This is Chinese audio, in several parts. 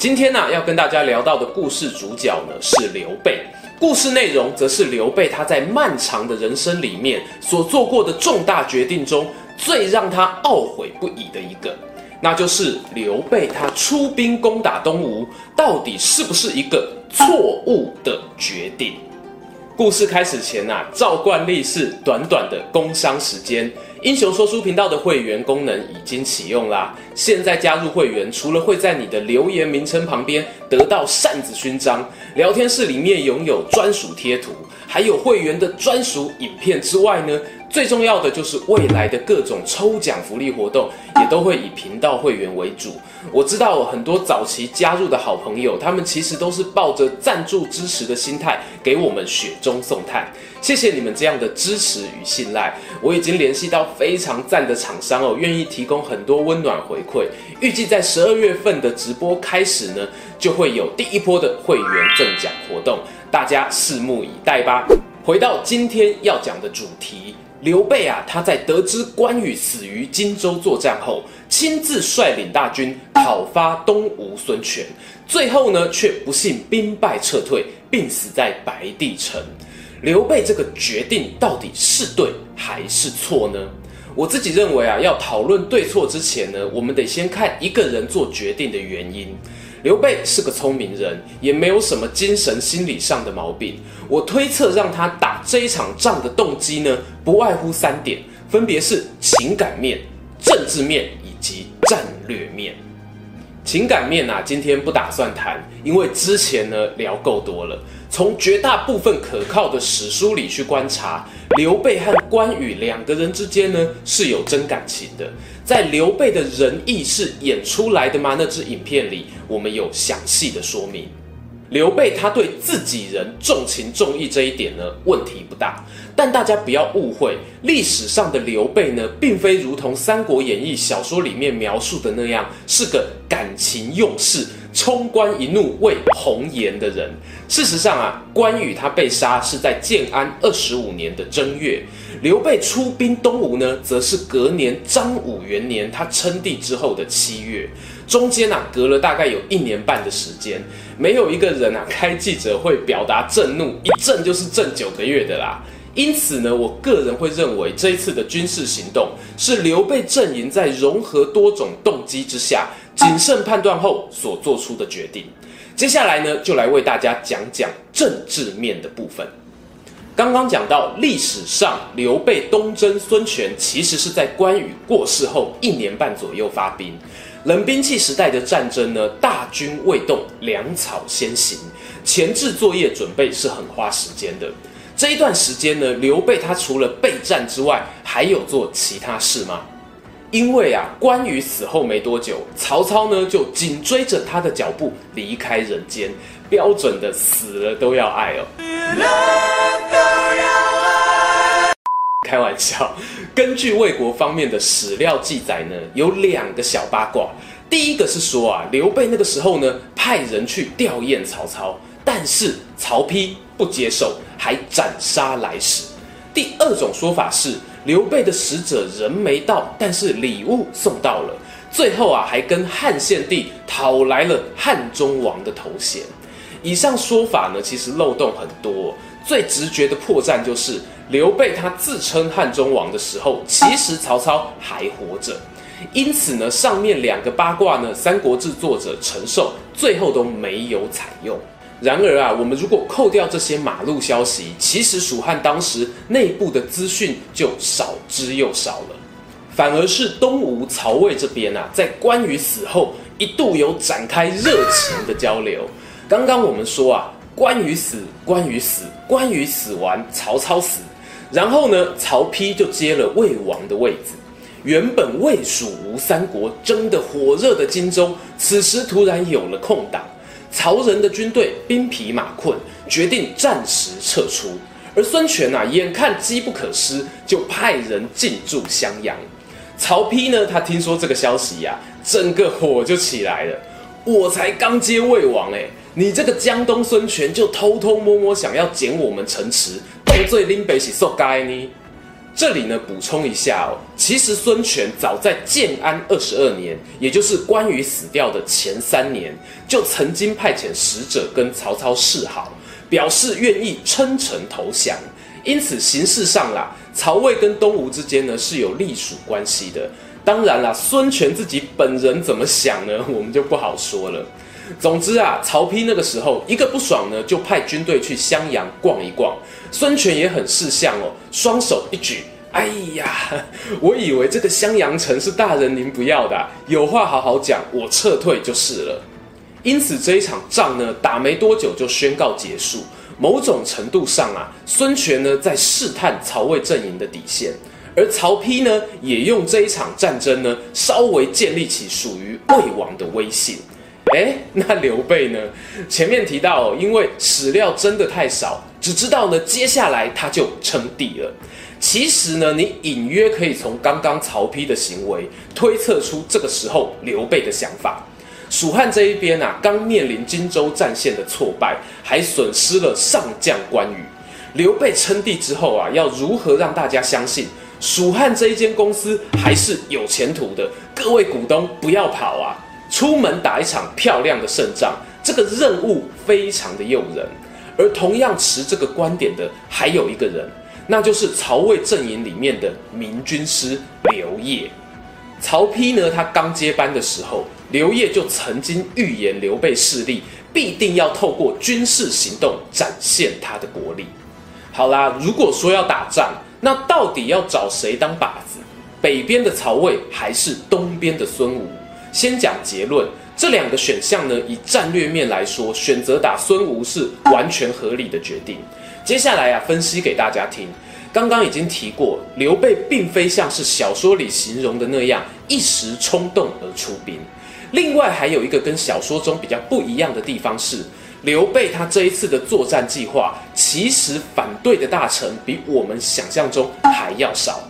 今天呢、要跟大家聊到的故事主角呢是刘备，故事内容则是刘备他在漫长的人生里面所做过的重大决定中最让他懊悔不已的一个，那就是刘备他出兵攻打东吴，到底是不是一个错误的决定？故事开始前啊，照惯例是短短的工商时间。英雄说书频道的会员功能已经启用啦！现在加入会员，除了会在你的留言名称旁边得到扇子勋章，聊天室里面拥有专属贴图，还有会员的专属影片之外呢，最重要的就是未来的各种抽奖福利活动，也都会以频道会员为主。我知道很多早期加入的好朋友，他们其实都是抱着赞助支持的心态，给我们雪中送炭。谢谢你们这样的支持与信赖，我已经联系到非常赞的厂商哦，愿意提供很多温暖回馈。预计在十二月份的直播开始呢，就会有第一波的会员赠奖活动，大家拭目以待吧。回到今天要讲的主题，刘备啊，他在得知关羽死于荆州作战后，亲自率领大军讨伐东吴孙权，最后呢，却不幸兵败撤退，病死在白帝城。刘备这个决定到底是对还是错呢？我自己认为啊，要讨论对错之前呢，我们得先看一个人做决定的原因。刘备是个聪明人，也没有什么精神心理上的毛病。我推测让他打这一场仗的动机呢，不外乎三点，分别是情感面、政治面以及战略面。情感面啊，今天不打算谈，因为之前呢聊够多了。从绝大部分可靠的史书里去观察，刘备和关羽两个人之间呢是有真感情的。在刘备的仁义是演出来的吗？那支影片里我们有详细的说明。刘备他对自己人重情重义这一点呢问题不大，但大家不要误会，历史上的刘备呢并非如同《三国演义》小说里面描述的那样是个感情用事。冲冠一怒为红颜的人，事实上啊，关羽他被杀是在建安二十五年的正月，刘备出兵东吴呢，则是隔年张武元年他称帝之后的七月，中间啊隔了大概有一年半的时间，没有一个人啊开记者会表达震怒，一震就是震九个月的啦。因此呢，我个人会认为这一次的军事行动是刘备阵营在融合多种动机之下。谨慎判断后所做出的决定。接下来呢，就来为大家讲讲政治面的部分。刚刚讲到历史上刘备东征孙权，其实是在关羽过世后一年半左右发兵。冷兵器时代的战争呢，大军未动，粮草先行，前置作业准备是很花时间的。这一段时间呢，刘备他除了备战之外，还有做其他事吗？因为啊，关羽死后没多久，曹操呢就紧追着他的脚步离开人间，标准的死了都要爱哦。开玩笑，根据魏国方面的史料记载呢，有两个小八卦。第一个是说啊，刘备那个时候呢派人去吊唁曹操，但是曹丕不接受，还斩杀来使。第二种说法是。刘备的使者人没到，但是礼物送到了。最后啊，还跟汉献帝讨来了汉中王的头衔。以上说法呢，其实漏洞很多。最直觉的破绽就是刘备他自称汉中王的时候，其实曹操还活着。因此呢，上面两个八卦呢，《三国志》作者陈寿最后都没有采用。然而啊，我们如果扣掉这些马路消息，其实蜀汉当时内部的资讯就少之又少了。反而是东吴曹魏这边啊，在关羽死后一度有展开热情的交流。刚刚我们说啊，关羽死，关羽死，关羽死完，曹操死，然后呢，曹丕就接了魏王的位子。原本魏蜀吴三国争得火热的荆州，此时突然有了空档。曹仁的军队兵疲马困，决定暂时撤出。而孙权啊，眼看机不可失，就派人进驻襄阳。曹丕呢，他听说这个消息呀、整个火就起来了。我才刚接魏王哎，你这个江东孙权就偷偷摸摸想要捡我们城池，得罪林北是受该呢？这里呢，补充一下哦，其实孙权早在建安二十二年，也就是关羽死掉的前三年，就曾经派遣使者跟曹操示好，表示愿意称臣投降。因此形式上啦，曹魏跟东吴之间呢是有隶属关系的。当然啦，孙权自己本人怎么想呢？我们就不好说了。总之啊，曹丕那个时候一个不爽呢，就派军队去襄阳逛一逛。孙权也很识相哦，双手一举，哎呀，我以为这个襄阳城是大人您不要的，有话好好讲，我撤退就是了。因此这一场仗呢，打没多久就宣告结束。某种程度上啊，孙权呢在试探曹魏阵营的底线，而曹丕呢也用这一场战争呢，稍微建立起属于魏王的威信。诶，那刘备呢？前面提到，因为史料真的太少，只知道呢，接下来他就称帝了。其实呢，你隐约可以从刚刚曹丕的行为推测出这个时候刘备的想法。蜀汉这一边啊，刚面临荆州战线的挫败，还损失了上将关羽。刘备称帝之后啊，要如何让大家相信蜀汉这一间公司还是有前途的？各位股东不要跑啊！出门打一场漂亮的胜仗，这个任务非常的诱人。而同样持这个观点的还有一个人，那就是曹魏阵营里面的明军师刘烨。曹丕呢，他刚接班的时候，刘烨就曾经预言刘备势力必定要透过军事行动展现他的国力。好啦，如果说要打仗，那到底要找谁当靶子？北边的曹魏还是东边的孙吴？先讲结论，这两个选项呢，以战略面来说，选择打孙吴是完全合理的决定。接下来啊，分析给大家听。刚刚已经提过，刘备并非像是小说里形容的那样一时冲动而出兵。另外还有一个跟小说中比较不一样的地方是，刘备他这一次的作战计划，其实反对的大臣比我们想象中还要少。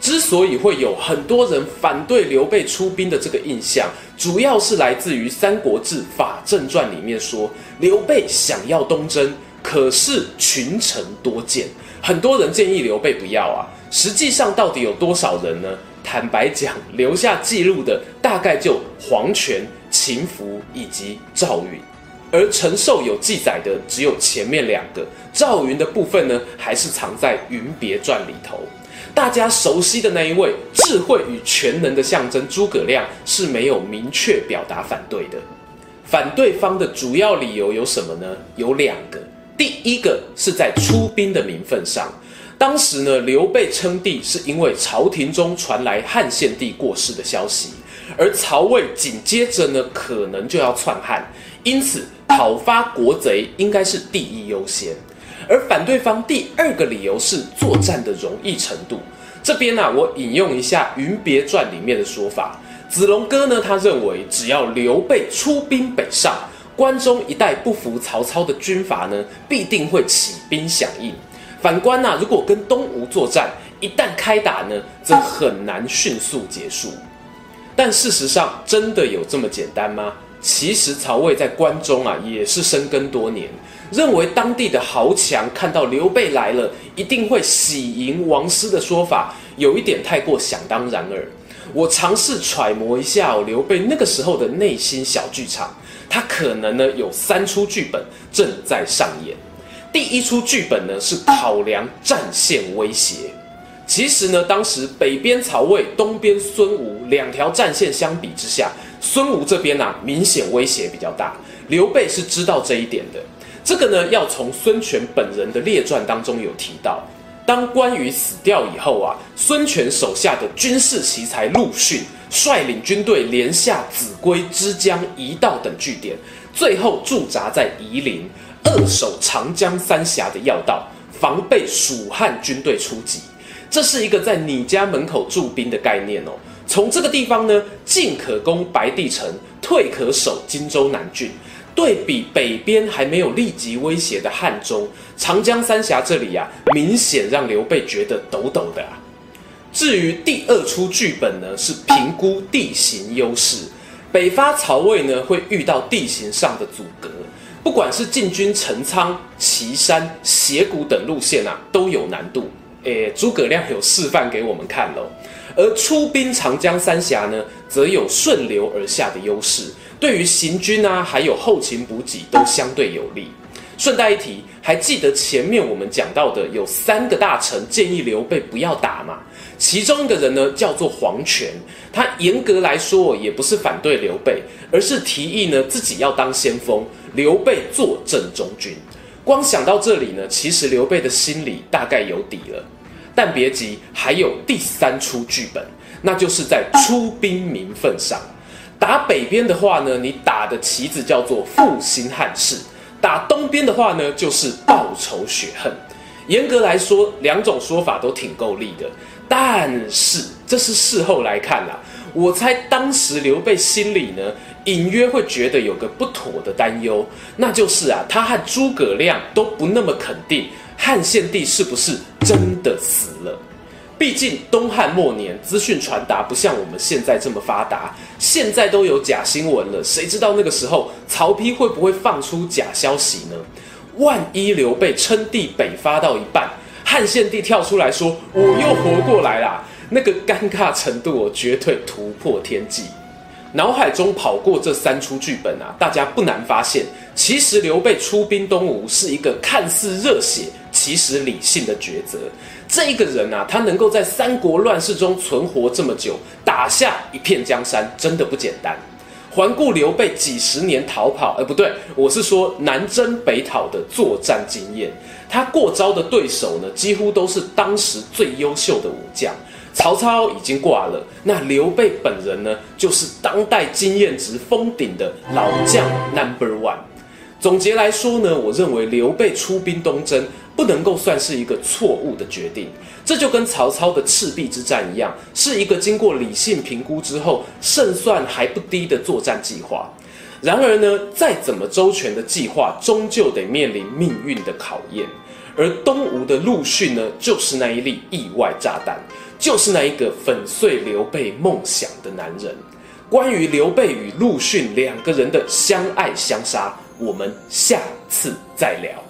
之所以会有很多人反对刘备出兵的这个印象，主要是来自于《三国志·法正传》里面说，刘备想要东征，可是群臣多见，很多人建议刘备不要啊。实际上到底有多少人呢？坦白讲，留下记录的大概就黄权、秦福以及赵云，而陈寿有记载的只有前面两个。赵云的部分呢，还是藏在《云别传》里头。大家熟悉的那一位智慧与全能的象征诸葛亮是没有明确表达反对的。反对方的主要理由有什么呢？有两个。第一个是在出兵的名分上，当时呢，刘备称帝是因为朝廷中传来汉献帝过世的消息，而曹魏紧接着呢，可能就要篡汉，因此讨伐国贼应该是第一优先。而反对方第二个理由是作战的容易程度。这边呢、我引用一下《云别传》里面的说法：子龙哥呢，他认为只要刘备出兵北上，关中一带不服曹操的军阀呢，必定会起兵响应。反观呢、如果跟东吴作战，一旦开打呢，则很难迅速结束。但事实上，真的有这么简单吗？其实曹魏在关中啊，也是深耕多年。认为当地的豪强看到刘备来了，一定会喜迎王师的说法，有一点太过想当然耳。我尝试揣摩一下哦，刘备那个时候的内心小剧场，他可能呢有三出剧本正在上演。第一出剧本呢是考量战线威胁。其实呢，当时北边曹魏、东边孙吴两条战线相比之下，孙吴这边啊明显威胁比较大。刘备是知道这一点的。这个呢，要从孙权本人的列传当中有提到，当关羽死掉以后啊，孙权手下的军事奇才陆逊率领军队连下秭归、枝江、夷道等据点，最后驻扎在夷陵，扼守长江三峡的要道，防备蜀汉军队出击。这是一个在你家门口驻兵的概念哦。从这个地方呢，进可攻白帝城，退可守荆州南郡。对比北边还没有立即威胁的汉中，长江三峡这里啊，明显让刘备觉得抖抖的啊。至于第二出剧本呢，是评估地形优势。北伐曹魏呢，会遇到地形上的阻隔，不管是进军陈仓、岐山、斜谷等路线啊，都有难度。诶，诸葛亮有示范给我们看喽。而出兵长江三峡呢，则有顺流而下的优势，对于行军啊，还有后勤补给都相对有利。顺带一提，还记得前面我们讲到的有三个大臣建议刘备不要打吗？其中一个人呢，叫做黄权，他严格来说也不是反对刘备，而是提议呢自己要当先锋，刘备坐镇中军。光想到这里呢，其实刘备的心里大概有底了。但别急，还有第三出剧本，那就是在出兵名分上。打北边的话呢，你打的旗子叫做复兴汉室；打东边的话呢，就是报仇雪恨。严格来说，两种说法都挺够力的。但是这是事后来看啦，我猜当时刘备心里呢，隐约会觉得有个不妥的担忧，那就是啊，他和诸葛亮都不那么肯定汉献帝是不是真的死了。毕竟东汉末年资讯传达不像我们现在这么发达，现在都有假新闻了，谁知道那个时候曹丕会不会放出假消息呢？万一刘备称帝北伐到一半，汉献帝跳出来说：“我又活过来啦！”那个尴尬程度，我绝对突破天际。脑海中跑过这三出剧本啊，大家不难发现，其实刘备出兵东吴是一个看似热血，其实理性的抉择。这一个人啊，他能够在三国乱世中存活这么久，打下一片江山，真的不简单。环顾刘备几十年逃跑，呃，不对，我是说南征北讨的作战经验。他过招的对手呢，几乎都是当时最优秀的武将。曹操已经挂了，那刘备本人呢，就是当代经验值封顶的老将 Number One。总结来说呢，我认为刘备出兵东征不能够算是一个错误的决定。这就跟曹操的赤壁之战一样，是一个经过理性评估之后胜算还不低的作战计划。然而呢，再怎么周全的计划，终究得面临命运的考验。而东吴的陆逊呢，就是那一粒意外炸弹，就是那一个粉碎刘备梦想的男人。关于刘备与陆逊两个人的相爱相杀，我们下次再聊。